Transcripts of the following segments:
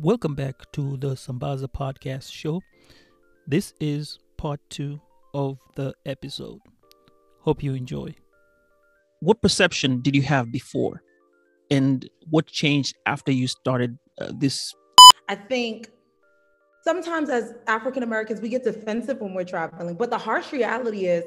Welcome back to the Sambaza Podcast Show. This is part two of the episode. Hope you enjoy. What perception did you have before? And what changed after you started uh, this? I think sometimes as African Americans, we get defensive when we're traveling, but the harsh reality is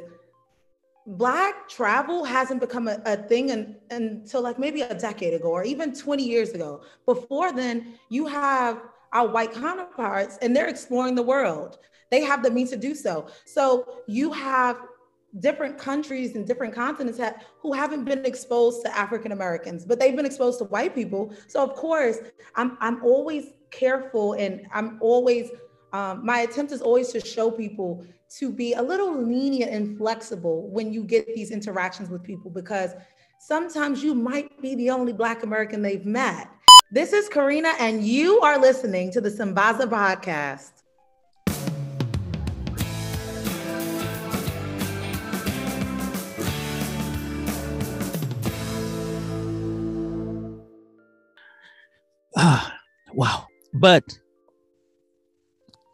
Black travel hasn't become a, a thing in, until like maybe a decade ago or even 20 years ago. Before then, you have our white counterparts and they're exploring the world. They have the means to do so. So you have different countries and different continents who haven't been exposed to African Americans, but they've been exposed to white people. So of course, I'm I'm always careful and I'm always um, my attempt is always to show people to be a little lenient and flexible when you get these interactions with people because sometimes you might be the only Black American they've met. This is Karina, and you are listening to the Sambaza podcast. Ah, wow. But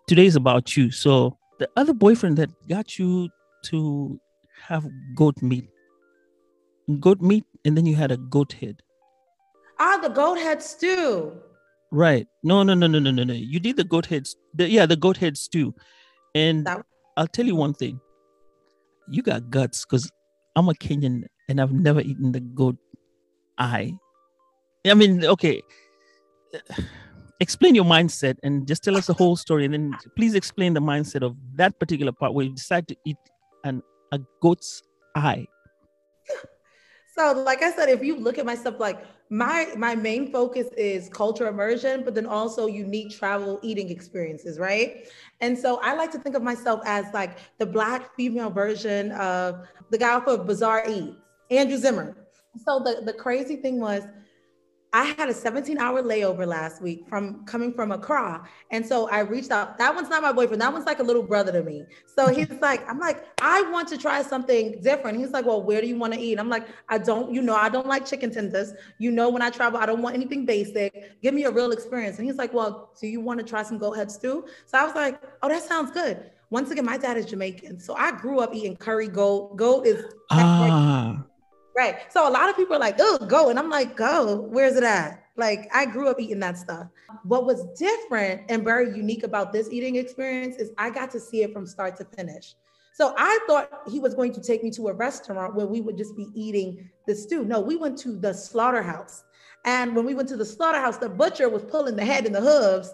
today's about you. So the other boyfriend that got you to have goat meat, goat meat, and then you had a goat head. Ah, the goat head stew. Right. No, no, no, no, no, no, no. You did the goat heads. The, yeah, the goat head stew. And that- I'll tell you one thing. You got guts because I'm a Kenyan and I've never eaten the goat eye. I mean, okay explain your mindset and just tell us the whole story and then please explain the mindset of that particular part where you decide to eat an a goat's eye. So like i said if you look at my stuff like my my main focus is culture immersion but then also unique travel eating experiences right? And so i like to think of myself as like the black female version of the guy off of Bizarre Eats Andrew Zimmern. So the, the crazy thing was I had a 17 hour layover last week from coming from Accra. And so I reached out. That one's not my boyfriend. That one's like a little brother to me. So he's like, I'm like, I want to try something different. He's like, Well, where do you want to eat? I'm like, I don't, you know, I don't like chicken tenders. You know, when I travel, I don't want anything basic. Give me a real experience. And he's like, Well, do you want to try some goat head stew? So I was like, Oh, that sounds good. Once again, my dad is Jamaican. So I grew up eating curry goat. Goat is ah. Right. So a lot of people are like, oh, go. And I'm like, go. Where's it at? Like, I grew up eating that stuff. What was different and very unique about this eating experience is I got to see it from start to finish. So I thought he was going to take me to a restaurant where we would just be eating the stew. No, we went to the slaughterhouse. And when we went to the slaughterhouse, the butcher was pulling the head and the hooves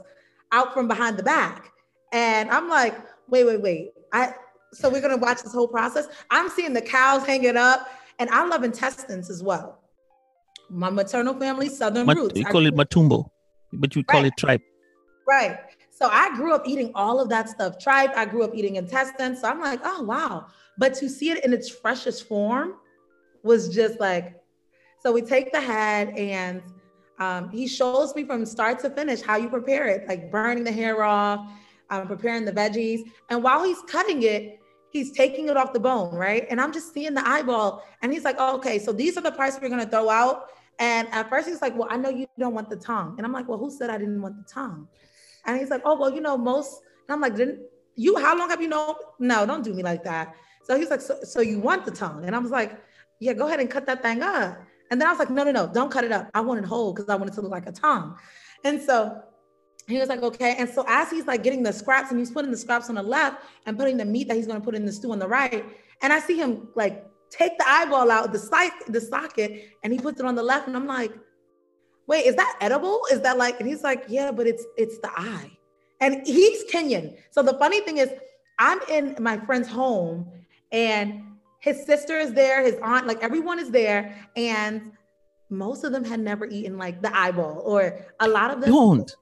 out from behind the back. And I'm like, wait, wait, wait. I so we're gonna watch this whole process. I'm seeing the cows hanging up and I love intestines as well. My maternal family, Southern Mat- roots. You call it matumbo, but you call right. it tripe. Right. So I grew up eating all of that stuff. Tripe, I grew up eating intestines. So I'm like, oh, wow. But to see it in its freshest form was just like, so we take the head and um, he shows me from start to finish how you prepare it, like burning the hair off, um, preparing the veggies. And while he's cutting it, he's taking it off the bone, right? And I'm just seeing the eyeball. And he's like, oh, okay, so these are the parts we're gonna throw out. And at first he's like, well, I know you don't want the tongue. And I'm like, well, who said I didn't want the tongue? And he's like, oh, well, you know, most, and I'm like, didn't you, how long have you known? No, don't do me like that. So he's like, so, so you want the tongue? And I was like, yeah, go ahead and cut that thing up. And then I was like, no, no, no, don't cut it up. I want it whole because I want it to look like a tongue. And so he was like, okay. And so as he's like getting the scraps and he's putting the scraps on the left and putting the meat that he's going to put in the stew on the right. And I see him like take the eyeball out the side, the socket, and he puts it on the left. And I'm like, wait, is that edible? Is that like, and he's like, yeah, but it's, it's the eye. And he's Kenyan. So the funny thing is I'm in my friend's home and his sister is there, his aunt, like everyone is there, and most of them had never eaten like the eyeball, or a lot of them don't.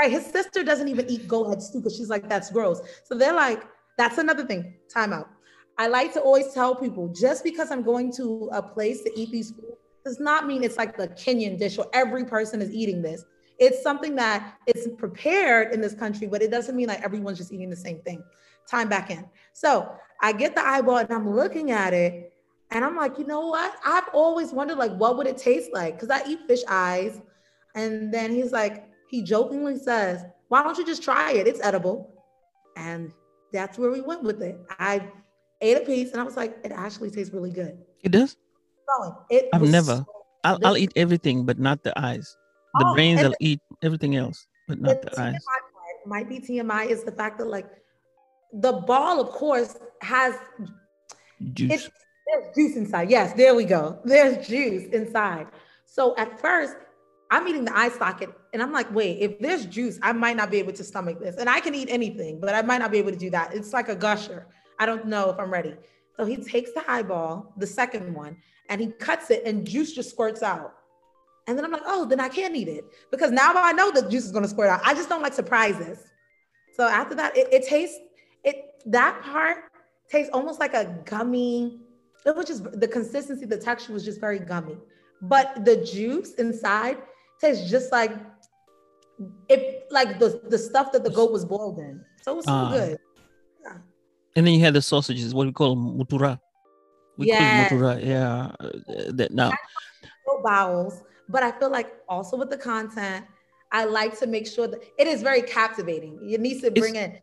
Right, his sister doesn't even eat goat stew because she's like, that's gross. So they're like, that's another thing. Time out. I like to always tell people just because I'm going to a place to eat these food does not mean it's like the Kenyan dish or every person is eating this. It's something that is prepared in this country, but it doesn't mean like everyone's just eating the same thing. Time back in. So I get the eyeball and I'm looking at it and I'm like, you know what? I've always wondered like what would it taste like? Because I eat fish eyes. And then he's like, he jokingly says, why don't you just try it? It's edible. And that's where we went with it. I ate a piece and I was like, it actually tastes really good. It does? It I've never. So I'll, I'll eat everything, but not the eyes. The oh, brains, I'll eat everything else, but not the, the eyes. Part might be TMI is the fact that like the ball, of course, has juice. there's juice inside. Yes, there we go. There's juice inside. So at first, I'm eating the eye socket, and I'm like, wait, if there's juice, I might not be able to stomach this. And I can eat anything, but I might not be able to do that. It's like a gusher. I don't know if I'm ready. So he takes the eyeball, the second one, and he cuts it, and juice just squirts out. And then I'm like, oh, then I can't eat it because now I know the juice is going to squirt out. I just don't like surprises. So after that, it, it tastes it that part tastes almost like a gummy. It was just the consistency, the texture was just very gummy, but the juice inside tastes just like it, like the the stuff that the goat was boiled in. So it was so uh, good. Yeah. And then you had the sausages, what we call mutura. We yes. call mutura. Yeah. Uh, that now. Bowels, but I feel like also with the content, I like to make sure that it is very captivating. It needs to bring it's, in.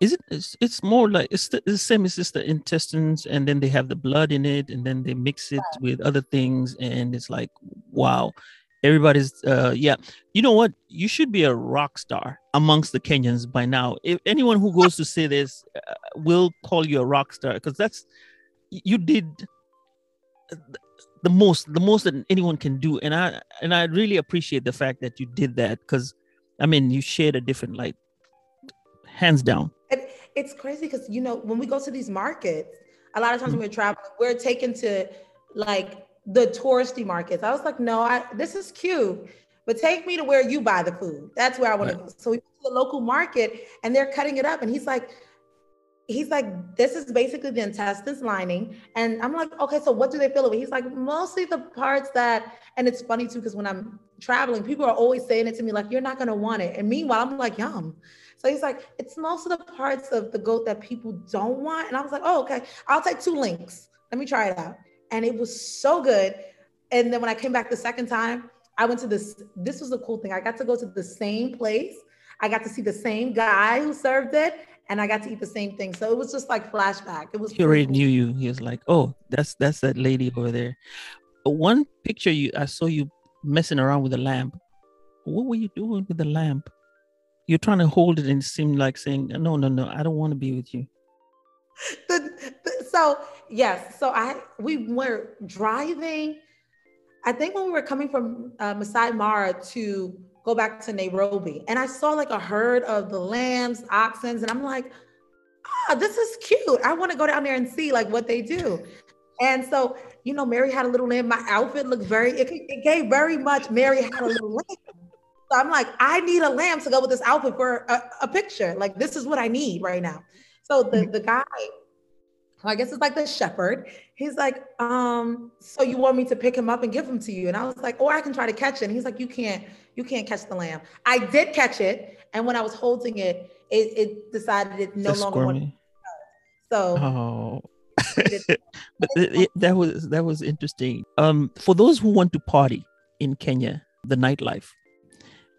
Is it? It's, it's more like it's the, it's the, same as just the intestines, and then they have the blood in it, and then they mix it right. with other things, and it's like wow. Everybody's, uh, yeah. You know what? You should be a rock star amongst the Kenyans by now. If anyone who goes to say this uh, will call you a rock star, because that's you did the most the most that anyone can do and i and i really appreciate the fact that you did that because i mean you shared a different light hands down and it's crazy because you know when we go to these markets a lot of times mm-hmm. when we're traveling we're taken to like the touristy markets i was like no i this is cute but take me to where you buy the food that's where i want right. to go so we went to the local market and they're cutting it up and he's like he's like, this is basically the intestines lining. And I'm like, okay, so what do they fill it with? He's like, mostly the parts that, and it's funny too, because when I'm traveling, people are always saying it to me, like, you're not gonna want it. And meanwhile, I'm like, yum. So he's like, it's most of the parts of the goat that people don't want. And I was like, oh, okay, I'll take two links. Let me try it out. And it was so good. And then when I came back the second time, I went to this, this was the cool thing. I got to go to the same place. I got to see the same guy who served it and I got to eat the same thing. So it was just like flashback. It was. He already cool. knew you. He was like, "Oh, that's that's that lady over there." Uh, one picture you I saw you messing around with a lamp. What were you doing with the lamp? You're trying to hold it and it seemed like saying, "No, no, no, I don't want to be with you." The, the, so yes, so I we were driving. I think when we were coming from uh, Masai Mara to go back to Nairobi. And I saw like a herd of the lambs, oxens, and I'm like, ah, this is cute. I want to go down there and see like what they do. And so, you know, Mary had a little lamb. My outfit looked very, it, it gave very much Mary had a little lamb. So I'm like, I need a lamb to go with this outfit for a, a picture. Like, this is what I need right now. So the, the guy I guess it's like the shepherd. He's like, um, so you want me to pick him up and give him to you? And I was like, or I can try to catch it. And he's like, you can't, you can't catch the lamb. I did catch it, and when I was holding it, it, it decided it no longer wanted. So. Oh. but it, that was that was interesting. Um, for those who want to party in Kenya, the nightlife,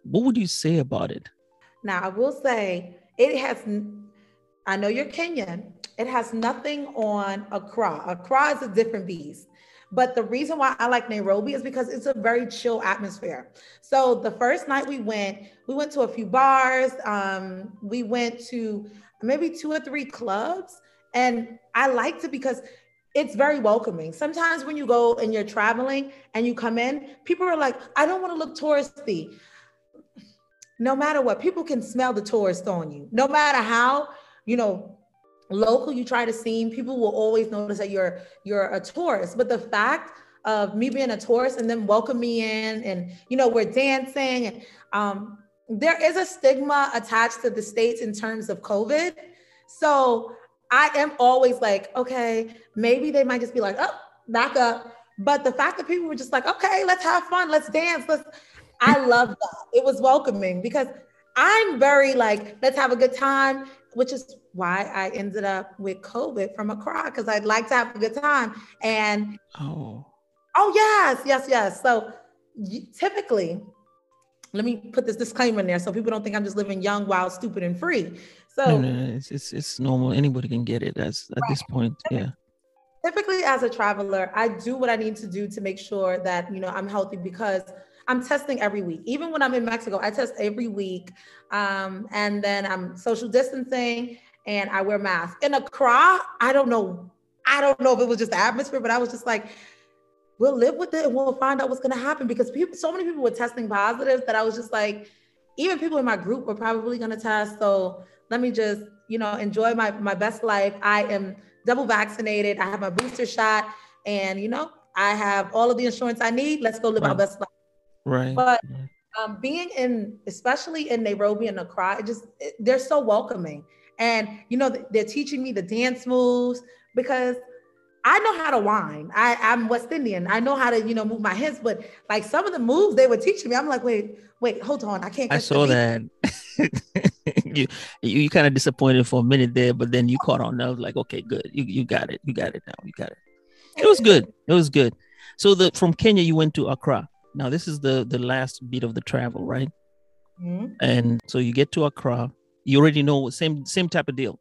what would you say about it? Now, I will say it has. I know you're Kenyan, it has nothing on Accra. Accra is a different beast. But the reason why I like Nairobi is because it's a very chill atmosphere. So the first night we went, we went to a few bars. Um, we went to maybe two or three clubs. And I liked it because it's very welcoming. Sometimes when you go and you're traveling and you come in, people are like, I don't want to look touristy. No matter what, people can smell the tourist on you. No matter how, you know, local you try to seem, people will always notice that you're you're a tourist. But the fact of me being a tourist and then welcome me in and you know we're dancing and um, there is a stigma attached to the states in terms of covid. So i am always like okay maybe they might just be like oh back up. But the fact that people were just like okay let's have fun let's dance let's i love that. It was welcoming because i'm very like let's have a good time which is why I ended up with COVID from a Accra because I'd like to have a good time. And oh, oh yes, yes, yes. So typically, let me put this disclaimer in there so people don't think I'm just living young, wild, stupid, and free. So no, no, it's, it's it's normal. Anybody can get it. As at right. this point, yeah. Typically, as a traveler, I do what I need to do to make sure that you know I'm healthy because I'm testing every week. Even when I'm in Mexico, I test every week. Um, and then I'm social distancing and I wear masks. In Accra, I don't know. I don't know if it was just the atmosphere, but I was just like, we'll live with it and we'll find out what's going to happen because people, so many people were testing positive that I was just like, even people in my group were probably going to test. So let me just, you know, enjoy my, my best life. I am double vaccinated. I have my booster shot and, you know, I have all of the insurance I need. Let's go live right. our best life. Right. But um, being in, especially in Nairobi and Accra, it just it, they're so welcoming, and you know they're teaching me the dance moves because I know how to whine. I, I'm West Indian. I know how to you know move my hips, but like some of the moves they were teaching me, I'm like, wait, wait, hold on, I can't. I saw that. you you, you kind of disappointed for a minute there, but then you caught on. I was like, okay, good. You you got it. You got it now. You got it. It was good. It was good. So the from Kenya you went to Accra. Now this is the the last bit of the travel, right? Mm-hmm. And so you get to Accra. You already know same same type of deal.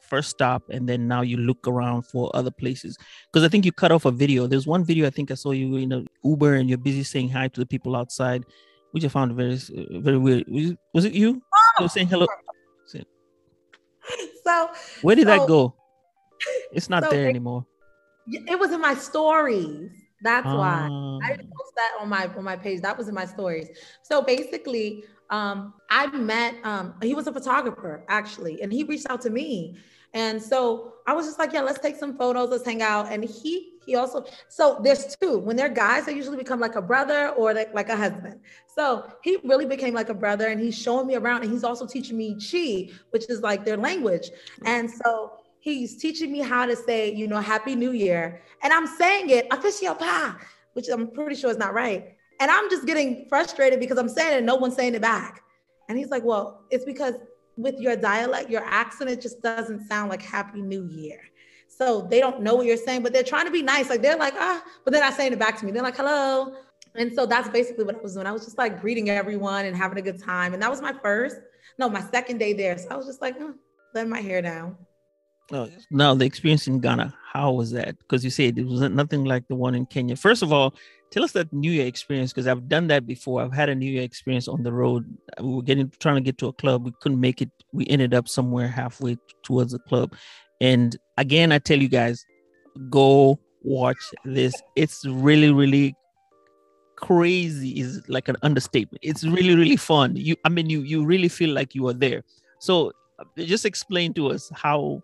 First stop, and then now you look around for other places. Because I think you cut off a video. There's one video I think I saw you in a Uber and you're busy saying hi to the people outside, which I found very very weird. Was it you? Oh. saying hello. So where did so, that go? It's not so there it, anymore. It was in my stories. That's why I ah. post that on my on my page. That was in my stories. So basically, um, I met um, he was a photographer actually, and he reached out to me. And so I was just like, yeah, let's take some photos, let's hang out. And he he also so there's two. When they're guys, they usually become like a brother or like, like a husband. So he really became like a brother, and he's showing me around, and he's also teaching me Twi, which is like their language. And so he's teaching me how to say, you know, Happy New Year. And I'm saying it, official pa, which I'm pretty sure is not right. And I'm just getting frustrated because I'm saying it and no one's saying it back. And he's like, well, it's because with your dialect, your accent, it just doesn't sound like Happy New Year. So they don't know what you're saying, but they're trying to be nice. Like they're like, ah, but they're not saying it back to me. They're like, hello. And so that's basically what I was doing. I was just like greeting everyone and having a good time. And that was my first, no, my second day there. So I was just like, oh, letting my hair down. Oh, now the experience in Ghana, how was that? Because you said it was nothing like the one in Kenya. First of all, tell us that New Year experience because I've done that before. I've had a New Year experience on the road. We were getting trying to get to a club. We couldn't make it. We ended up somewhere halfway towards the club. And again, I tell you guys, go watch this. It's really, really crazy. Is like an understatement. It's really, really fun. You, I mean, you you really feel like you are there. So uh, just explain to us how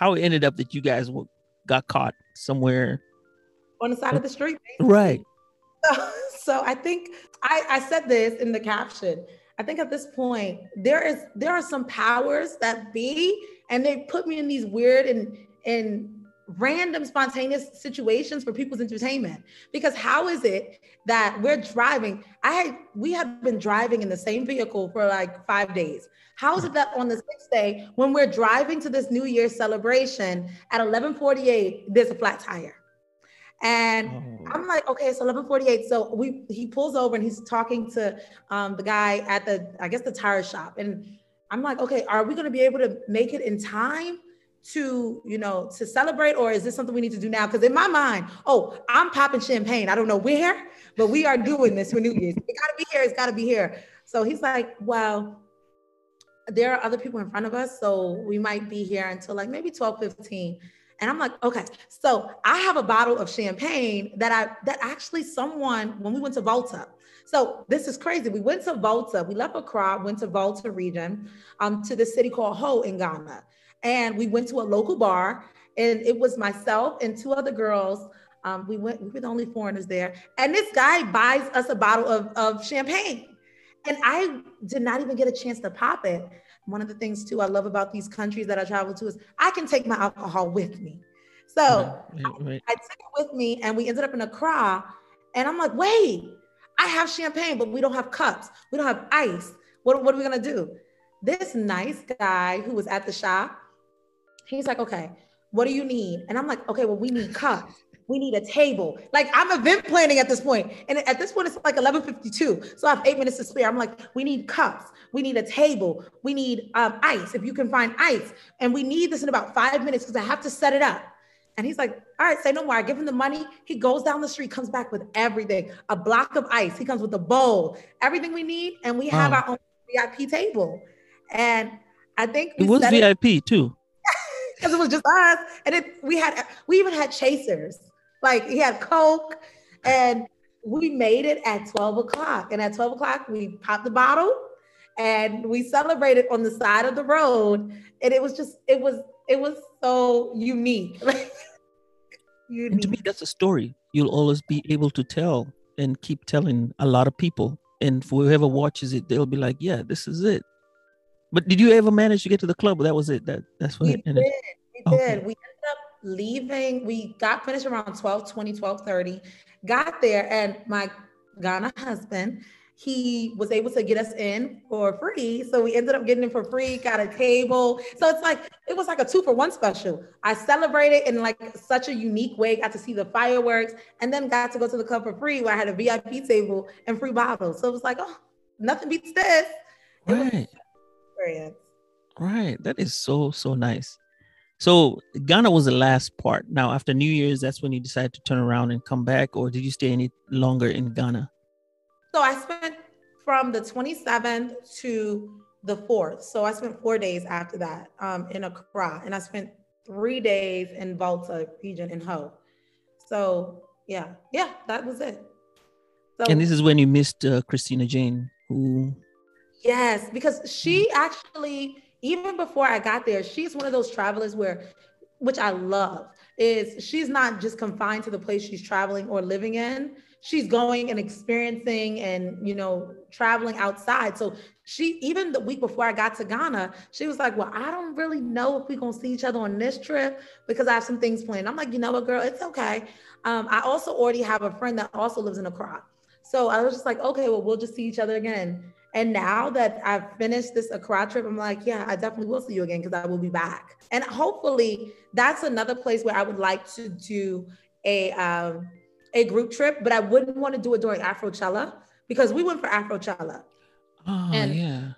how it ended up that you guys got caught somewhere on the side of the street. Basically. Right. So, so I think I, I said this in the caption. I think at this point there is there are some powers that be, and they put me in these weird and and random spontaneous situations for people's entertainment because how is it that we're driving i had we have been driving in the same vehicle for like five days how is it that on the sixth day when we're driving to this new year celebration at 1148 there's a flat tire and oh. I'm like, okay, it's 11:48. So we he pulls over and he's talking to um, the guy at the, I guess the tire shop. And I'm like, okay, are we gonna be able to make it in time to you know to celebrate or is this something we need to do now? Because in my mind oh i'm popping champagne. I don't know where but we are doing this for new year's. It got to be here. It's got to be here. So he's like well there are other people in front of us so we might be here until like maybe 12 15 and i'm like okay. So i have a bottle of champagne that i that actually someone when we went to volta so this is crazy. We went to Volta. We left Accra, went to Volta region, um, to the city called Ho in Ghana. And we went to a local bar, and it was myself and two other girls. Um, we went, we were the only foreigners there. And this guy buys us a bottle of, of champagne. And I did not even get a chance to pop it. One of the things too I love about these countries that I travel to is I can take my alcohol with me. So right, right. I, I, took it with me and we ended up in Accra. And I'm like, wait, I have champagne, but we don't have cups. We don't have ice. What, what are we gonna do? This nice guy who was at the shop, he's like, okay, what do you need? And I'm like, okay, well, we need cups. We need a table. Like I'm event planning at this point. And at this point, it's like 11.52. So I have eight minutes to spare. I'm like, we need cups. We need a table. We need um, ice, if you can find ice. And we need this in about five minutes because I have to set it up. And he's like, all right, say no more. I give him the money. He goes down the street, comes back with everything, a block of ice. He comes with a bowl, everything we need. And we have our own VIP table. And I think it was VIP it, too. Because it was just us. And it we had we even had chasers. Like he had Coke and we made it at 12 o'clock. And at 12 o'clock, we popped the bottle and we celebrated on the side of the road. And it was just, it was, it was so unique. unique. And to me, that's a story you'll always be able to tell and keep telling a lot of people. And whoever watches it, they'll be like, yeah, this is it. But did you ever manage to get to the club? That was it. That that's what we it did. We okay. did. We ended up leaving. We got finished around 12, 20, 12, 30. Got there, and my Ghana husband, he was able to get us in for free. So we ended up getting in for free, got a table. So it's like, it was like a two for one special. I celebrated in like such a unique way, got to see the fireworks, and then got to go to the club for free where I had a VIP table and free bottles. So it was like, oh, nothing beats this. Right experience. Right. That is so, so nice. So Ghana was the last part. Now, after New Year's, that's when you decided to turn around and come back, or did you stay any longer in Ghana? So I spent from the 27th to the 4th. So I spent four days after that um, in Accra, and I spent three days in Volta region in Ho. So yeah, yeah, that was it. So, and this is when you missed uh, Christina Jane, who Yes, because she actually, even before I got there, she's one of those travelers where, which I love, is she's not just confined to the place she's traveling or living in. She's going and experiencing and, you know, traveling outside. So she, even the week before I got to Ghana, she was like, Well, I don't really know if we're going to see each other on this trip because I have some things planned. I'm like, You know what, girl, it's okay. Um, I also already have a friend that also lives in Accra. So I was just like, Okay, well, we'll just see each other again. And now that I've finished this Accra trip, I'm like, yeah, I definitely will see you again because I will be back. And hopefully, that's another place where I would like to do a um, a group trip, but I wouldn't want to do it during Afrochella because we went for Afrochella. Oh and yeah.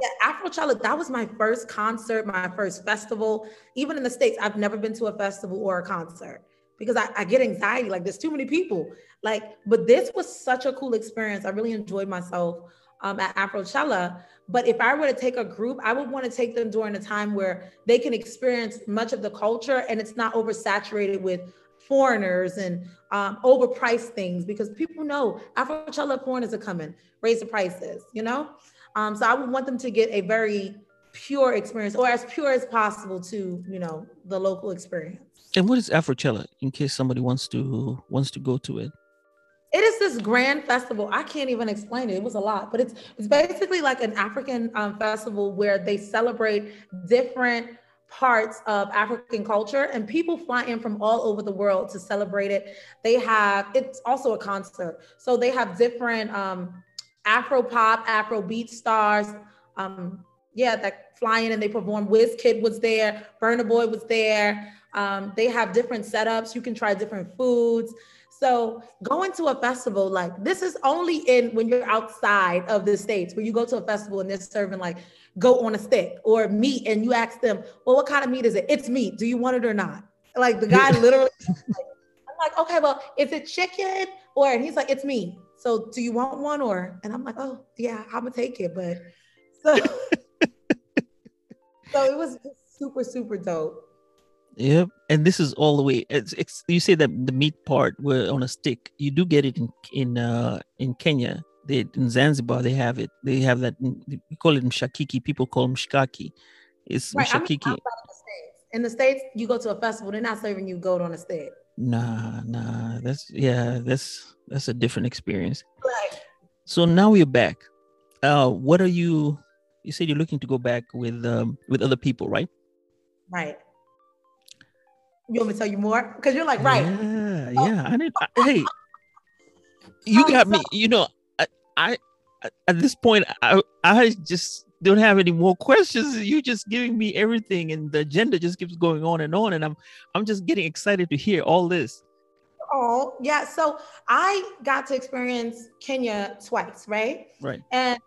Yeah, Afrochella, that was my first concert, my first festival. Even in the States, I've never been to a festival or a concert because I, I, get anxiety. Like there's too many people. Like, but this was such a cool experience. I really enjoyed myself um, at Afrochella. But if I were to take a group, I would want to take them during a time where they can experience much of the culture and it's not oversaturated with foreigners and um, overpriced things because people know Afrochella foreigners are coming, raise the prices, you know? Um, so I would want them to get a very pure experience or as pure as possible to, you know, the local experience. And what is Afrochella in case somebody wants to wants to go to it? It is this grand festival. I can't even explain it. It was a lot, but it's it's basically like an African um, festival where they celebrate different parts of African culture, and people fly in from all over the world to celebrate it. They have it's also a concert, so they have different um, Afro pop, Afro beat stars. Um, yeah, that fly in and they perform. Wizkid was there, Burna Boy was there. Um, they have different setups. You can try different foods. So going to a festival like this is only in when you're outside of the states where you go to a festival and they're serving like go on a stick or meat and you ask them, well, what kind of meat is it? It's meat. Do you want it or not? Like the guy literally, I'm like, okay, well, is it chicken or? And he's like, it's meat. So do you want one or? And I'm like, oh yeah, I'm gonna take it. But so, so it was super super dope. Yep, and this is all the way. It's, it's you say that the meat part were on a stick. You do get it in in uh in Kenya. They in Zanzibar they have it. They have that. We call it mshakiki. People call them shikaki. It's right, mshakiki. In the States, you go to a festival, they're not serving you goat on a stick. Nah, nah. That's yeah, that's that's a different experience. Right. So now we're back. Uh what are you you said you're looking to go back with um with other people, right? Right. You want me to tell you more? Because you're like, right. Yeah, oh. yeah. I need I, hey, you got me, you know, I, I at this point I I just don't have any more questions. You're just giving me everything, and the agenda just keeps going on and on. And I'm I'm just getting excited to hear all this. Oh, yeah. So I got to experience Kenya twice, right? Right. And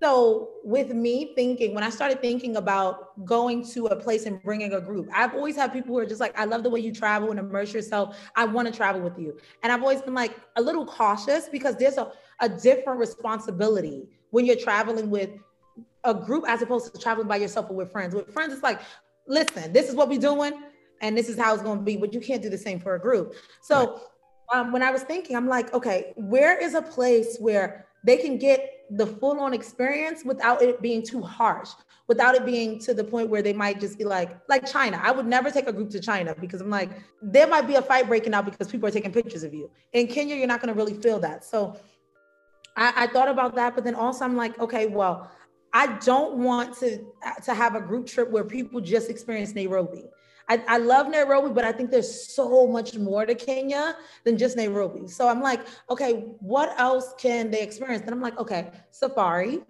so with me thinking, when I started thinking about going to a place and bringing a group, I've always had people who are just like, I love the way you travel and immerse yourself. I want to travel with you. And I've always been like a little cautious because there's a, a different responsibility when you're traveling with a group as opposed to traveling by yourself or with friends. With friends, it's like, listen, this is what we're doing and this is how it's going to be, but you can't do the same for a group. So right. um, when I was thinking, I'm like, okay, where is a place where they can get the full on experience without it being too harsh, without it being to the point where they might just be like, like China. I would never take a group to China because I'm like, there might be a fight breaking out because people are taking pictures of you. In Kenya, you're not going to really feel that. So I, I thought about that, but then also I'm like, okay, well, I don't want to to have a group trip where people just experience Nairobi. I, I, love Nairobi, but I think there's so much more to Kenya than just Nairobi. So I'm like, okay, what else can they experience? And I'm like, okay, safari.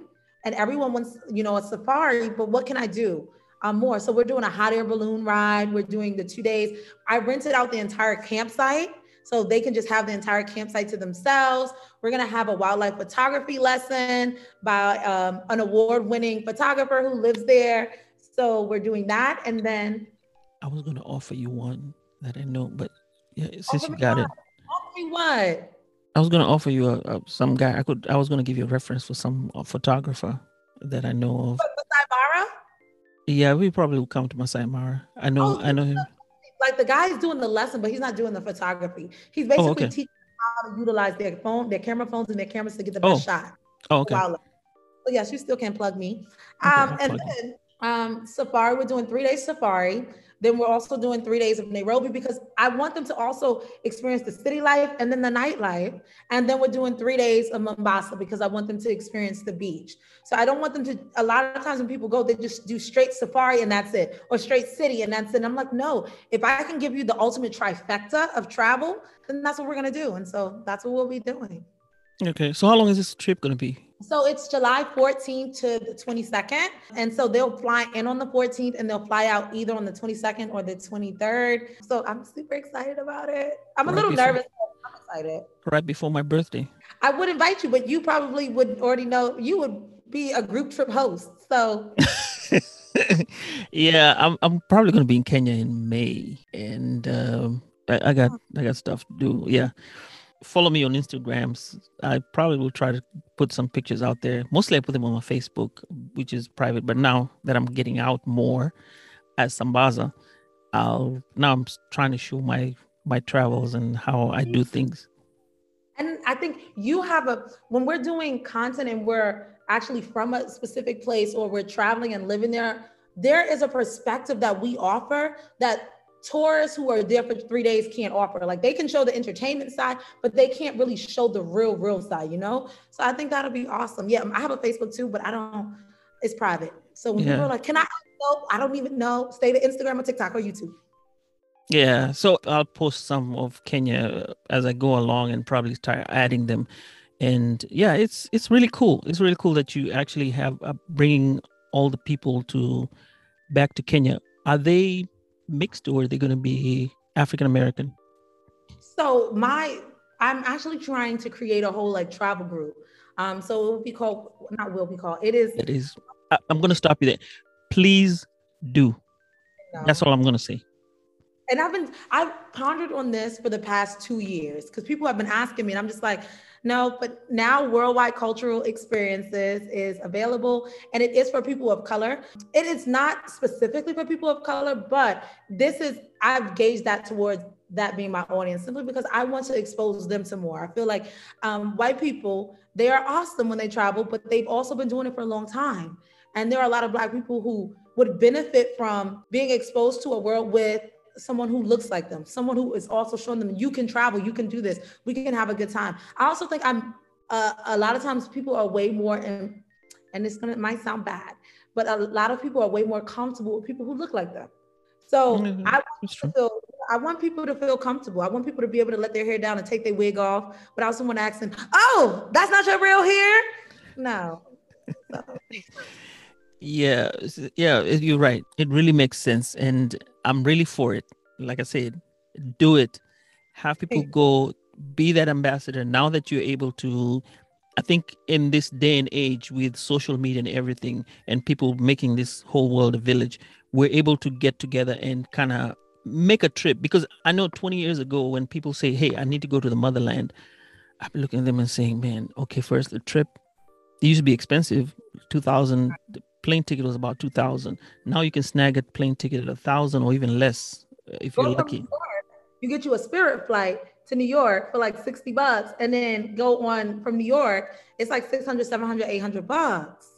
And everyone wants, you know, a safari, but what can I do? Um, more. So we're doing a hot air balloon ride. We're doing the two days. I rented out the entire campsite so they can just have the entire campsite to themselves. We're gonna have a wildlife photography lesson by um, an award-winning photographer who lives there. So we're doing that, and then I was gonna offer you one that I know, but yeah, since you got what? it, offer me what? I was gonna offer you a, a, some guy. I could. I was gonna give you a reference for some photographer that I know of. Masai Mara? Yeah, we probably will come to Masai Mara. I know. Oh, I know him like the guy is doing the lesson, but he's not doing the photography. He's basically oh, okay. teaching how to utilize their phone, their camera phones, and their cameras to get the best oh. shot. Oh, okay. So yes, you still can plug me. Okay, um, and then um, safari, we're doing three days safari. Then we're also doing three days of Nairobi because I want them to also experience the city life and then the nightlife. And then we're doing three days of Mombasa because I want them to experience the beach. So I don't want them to, a lot of times when people go, they just do straight safari and that's it, or straight city and that's it. And I'm like, no, if I can give you the ultimate trifecta of travel, then that's what we're going to do. And so that's what we'll be doing. Okay. So how long is this trip going to be? So it's July 14th to the 22nd. And so they'll fly in on the 14th and they'll fly out either on the 22nd or the 23rd. So I'm super excited about it. I'm right a little before, nervous. I'm excited. Right before my birthday. I would invite you, but you probably would already know you would be a group trip host. So yeah, I'm I'm probably gonna be in Kenya in May. And um I, I got I got stuff to do. Yeah follow me on Instagrams. I probably will try to put some pictures out there. Mostly I put them on my Facebook, which is private. But now that I'm getting out more as Sambaza, I'll now I'm trying to show my my travels and how I do things. And I think you have a when we're doing content and we're actually from a specific place or we're traveling and living there, there is a perspective that we offer that tourists who are there for three days can't offer. Like they can show the entertainment side, but they can't really show the real, real side, you know? So I think that'll be awesome. Yeah, I have a Facebook too, but I don't, it's private. So when yeah. people are like, can I help? I don't even know. Stay to Instagram or TikTok or YouTube. Yeah, so I'll post some of Kenya as I go along and probably start adding them. And yeah, it's it's really cool. It's really cool that you actually have uh, bringing all the people to back to Kenya. Are they mixed or are they going to be African American? So my I'm actually trying to create a whole like travel group. Um, so it will be called not will be called. It is. It is. I, am going to stop you there. Please do. No. That's all I'm going to say. And I've been I've pondered on this for the past two years because people have been asking me, and I'm just like, no, but now Worldwide Cultural Experiences is available and it is for people of color. It is not specifically for people of color, but this is, I've gauged that towards that being my audience simply because I want to expose them to more. I feel like um, white people, they are awesome when they travel, but they've also been doing it for a long time. And there are a lot of Black people who would benefit from being exposed to a world with someone who looks like them, someone who is also showing them you can travel, you can do this, we can have a good time. I also think I'm uh, a lot of times people are way more in, and it's gonna it might sound bad, but a lot of people are way more comfortable with people who look like them. So mm-hmm. I, want feel, I want people to feel comfortable. I want people to be able to let their hair down and take their wig off without someone asking, "Oh, that's not your real hair." No. So. yeah, yeah, you're right. It really makes sense, and I'm really for it. Like I said, do it. Have people go be that ambassador. Now that you're able to I think in this day and age with social media and everything, and people making this whole world a village, we're able to get together and kind of make a trip. Because I know 20 years ago, when people say, Hey, I need to go to the motherland, I've been looking at them and saying, Man, okay, first the trip, it used to be expensive 2000 the plane ticket was about 2000 now you can snag a plane ticket at a thousand or even less uh, if you're lucky you get you a spirit flight to New York for like 60 bucks and then go on from New York, it's like 600, 700, 800 bucks.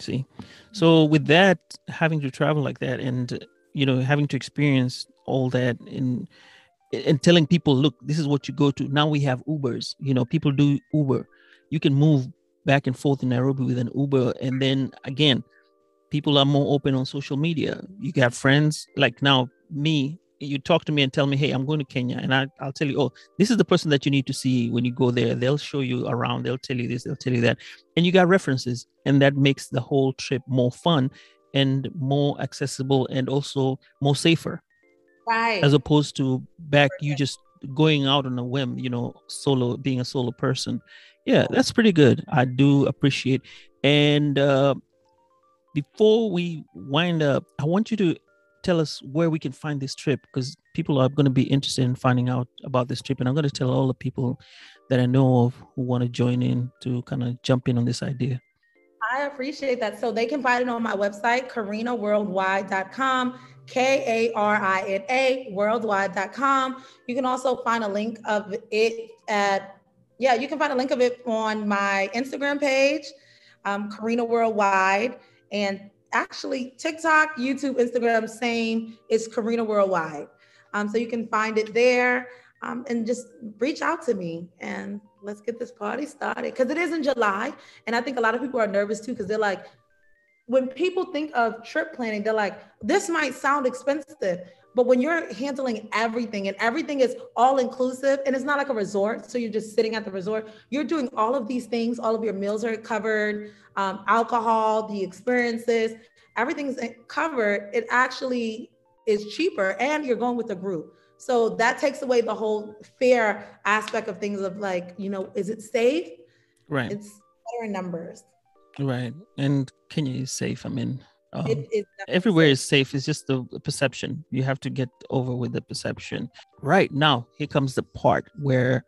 See, so with that, having to travel like that and, you know, having to experience all that in, and telling people, look, this is what you go to. Now we have Ubers, you know, people do Uber. You can move back and forth in Nairobi with an Uber. And then again, people are more open on social media. You have friends like now, me, you talk to me and tell me, hey, I'm going to Kenya, and I, I'll tell you, oh, this is the person that you need to see when you go there. They'll show you around. They'll tell you this. They'll tell you that, and you got references, and that makes the whole trip more fun and more accessible and also more safer. Right. As opposed to back you just going out on a whim, you know, solo being a solo person. Yeah, that's pretty good. I do appreciate. And uh, before we wind up, I want you to tell us where we can find this trip because people are going to be interested in finding out about this trip and i'm going to tell all the people that i know of who want to join in to kind of jump in on this idea. I appreciate that. So they can find it on my website karinaworldwide.com k-a-r-i-n-a worldwide.com you can also find a link of it at yeah you can find a link of it on my instagram page um, karina worldwide and actually TikTok, YouTube, Instagram, same. It's Karina Worldwide. Um, so you can find it there um, and just reach out to me and let's get this party started because it is in July. And I think a lot of people are nervous too because they're like, when people think of trip planning, they're like, this might sound expensive. But when you're handling everything and everything is all inclusive and it's not like a resort, so you're just sitting at the resort, you're doing all of these things, all of your meals are covered, um, alcohol, the experiences, everything's covered. It actually is cheaper and you're going with a group. So that takes away the whole fair aspect of things of like, you know, is it safe? Right. It's better in numbers. Right. And Kenya is safe. I mean, um, it, everywhere safe. is safe. It's just the perception. You have to get over with the perception. Right now, here comes the part where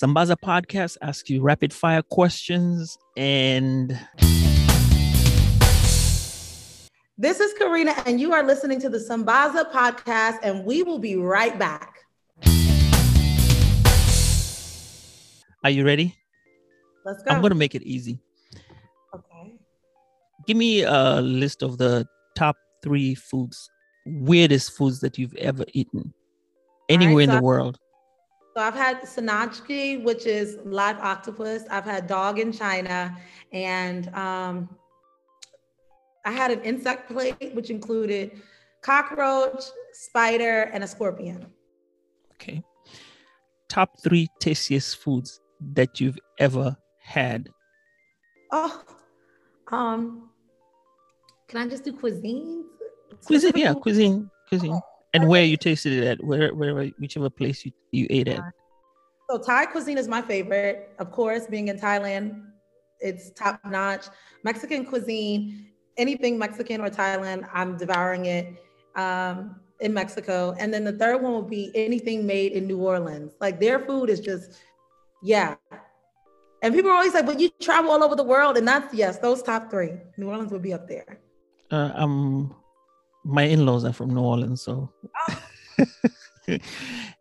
Sambaza Podcast asks you rapid fire questions and. This is Karina, and you are listening to the Sambaza Podcast, and we will be right back. Are you ready? Let's go. I'm going to make it easy. Give me a list of the top three foods, weirdest foods that you've ever eaten anywhere right, so in the world. So I've had sannakji, which is live octopus. I've had dog in China, and um, I had an insect plate, which included cockroach, spider, and a scorpion. Okay. Top three tastiest foods that you've ever had. Oh, um, can I just do cuisine? Cuisine, yeah, cuisine, cuisine. And where you tasted it at, where, where, whichever place you, you ate at. So Thai cuisine is my favorite. Of course, being in Thailand, it's top notch. Mexican cuisine, anything Mexican or Thailand, I'm devouring it um, in Mexico. And then the third one would be anything made in New Orleans. Like their food is just, yeah. And people are always like, "But you travel all over the world," and that's yes, those top three. New Orleans would be up there. Uh, um, my in-laws are from New Orleans, so oh.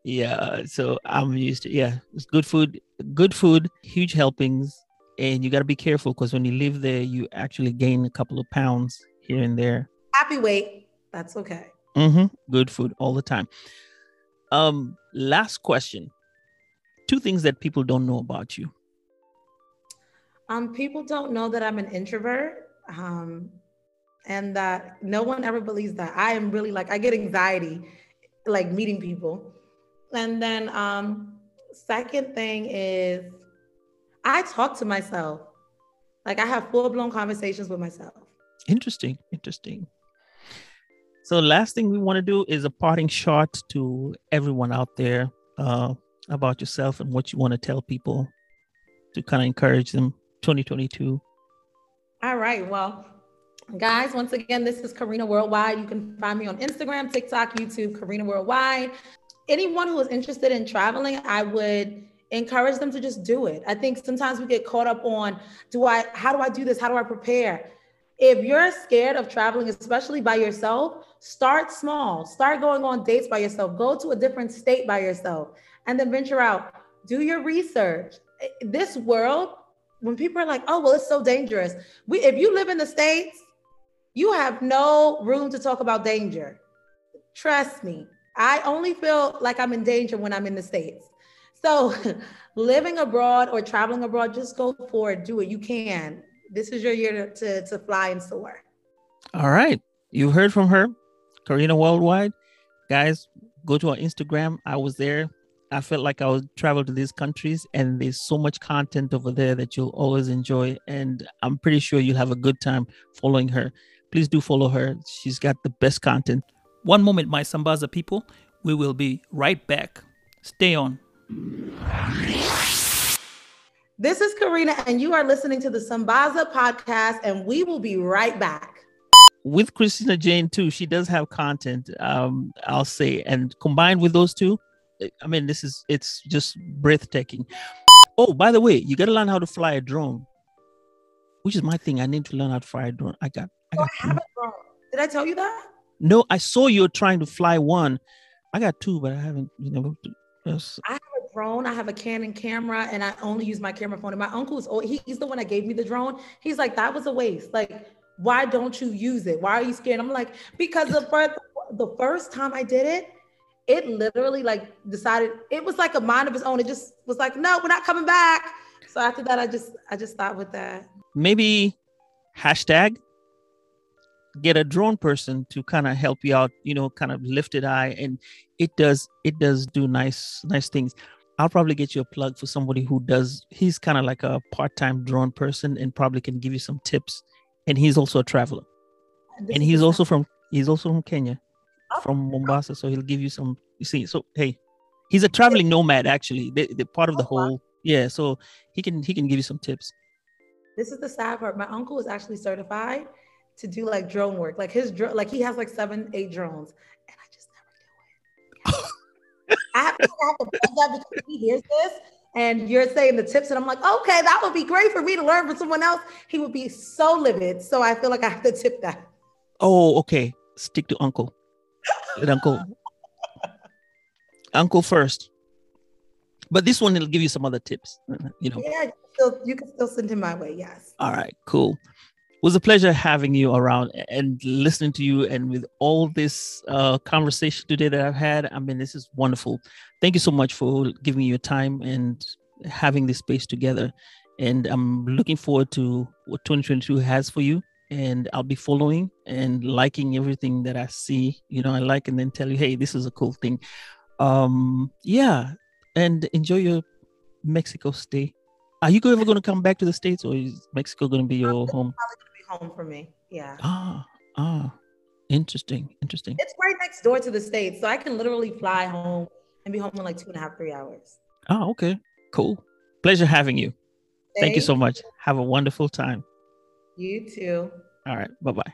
yeah. So I'm used to yeah. It's good food, good food, huge helpings, and you got to be careful because when you live there, you actually gain a couple of pounds here and there happy weight, that's okay. Mm-hmm. Good food all the time. Um, last question. Two things that people don't know about you. Um, people don't know that I'm an introvert. Um, and that no one ever believes that. I am really like I get anxiety like meeting people. And then um second thing is I talk to myself. Like I have full-blown conversations with myself. Interesting. Interesting. So last thing we want to do is a parting shot to everyone out there uh, about yourself and what you want to tell people to kind of encourage them 2022. All right. Well, Guys, once again, this is Karina Worldwide. You can find me on Instagram, TikTok, YouTube, Karina Worldwide. Anyone who is interested in traveling, I would encourage them to just do it. I think sometimes we get caught up on do I how do I do this? How do I prepare? If you're scared of traveling, especially by yourself, start small. Start going on dates by yourself. Go to a different state by yourself and then venture out. Do your research. This world, when people are like, "Oh, well, it's so dangerous." We if you live in the states, you have no room to talk about danger. Trust me, I only feel like I'm in danger when I'm in the States. So, living abroad or traveling abroad, just go for it. Do it. You can. This is your year to, to, to fly and soar. All right. You heard from her, Karina Worldwide. Guys, go to our Instagram. I was there. I felt like I would travel to these countries, and there's so much content over there that you'll always enjoy. And I'm pretty sure you'll have a good time following her please do follow her. She's got the best content. One moment, my Sambaza people. We will be right back. Stay on. This is Karina, and you are listening to the Sambaza podcast, and we will be right back. With Christina Jane, too, she does have content, um, I'll say. And combined with those two, I mean, this is it's just breathtaking. Oh, by the way, you got to learn how to fly a drone, which is my thing. I need to learn how to fly a drone. I got I, got I have a drone. Did I tell you that? No, I saw you trying to fly one. I got two, but I haven't, you know. Yes. I have a drone. I have a Canon camera, and I only use my camera phone. And my uncle's, oh, he, he's the one that gave me the drone. He's like, that was a waste. Like, why don't you use it? Why are you scared? I'm like, because the first, the first time I did it, it literally like decided it was like a mind of its own. It just was like, no, we're not coming back. So after that, I just I just stopped with that. Maybe hashtag get a drone person to kind of help you out you know kind of lifted eye and it does it does do nice nice things. I'll probably get you a plug for somebody who does he's kind of like a part-time drone person and probably can give you some tips and he's also a traveler. And, and he's also from he's also from kenya oh. from mombasa so he'll give you some you see so hey he's a traveling nomad actually they, they're part of the oh, whole wow. yeah so he can he can give you some tips. This is the sad part. My uncle is actually certified to do like drone work. Like his drone, like he has like seven, eight drones, and I just never do it. I have to, I have to plug that because he hears this and you're saying the tips, and I'm like, okay, that would be great for me to learn from someone else. He would be so livid. So I feel like I have to tip that. Oh, okay. Stick to uncle. Let uncle. uncle first. But this one will give you some other tips. You know. Yeah, you can, still, you can still send him my way. Yes. All right. Cool was a pleasure having you around and listening to you and with all this uh, conversation today that I've had. I mean, this is wonderful. Thank you so much for giving your time and having this space together. And I'm looking forward to what 2022 has for you. And I'll be following and liking everything that I see. You know, I like and then tell you, hey, this is a cool thing. Um, yeah. And enjoy your Mexico stay. Are you ever going to come back to the States or is Mexico going to be your home? Probably be home for me. Yeah. Ah, ah, interesting, interesting. It's right next door to the States. So I can literally fly home and be home in like two and a half, three hours. Oh, okay. Cool. Pleasure having you. Thank, Thank you so much. Have a wonderful time. You too. All right. Bye bye.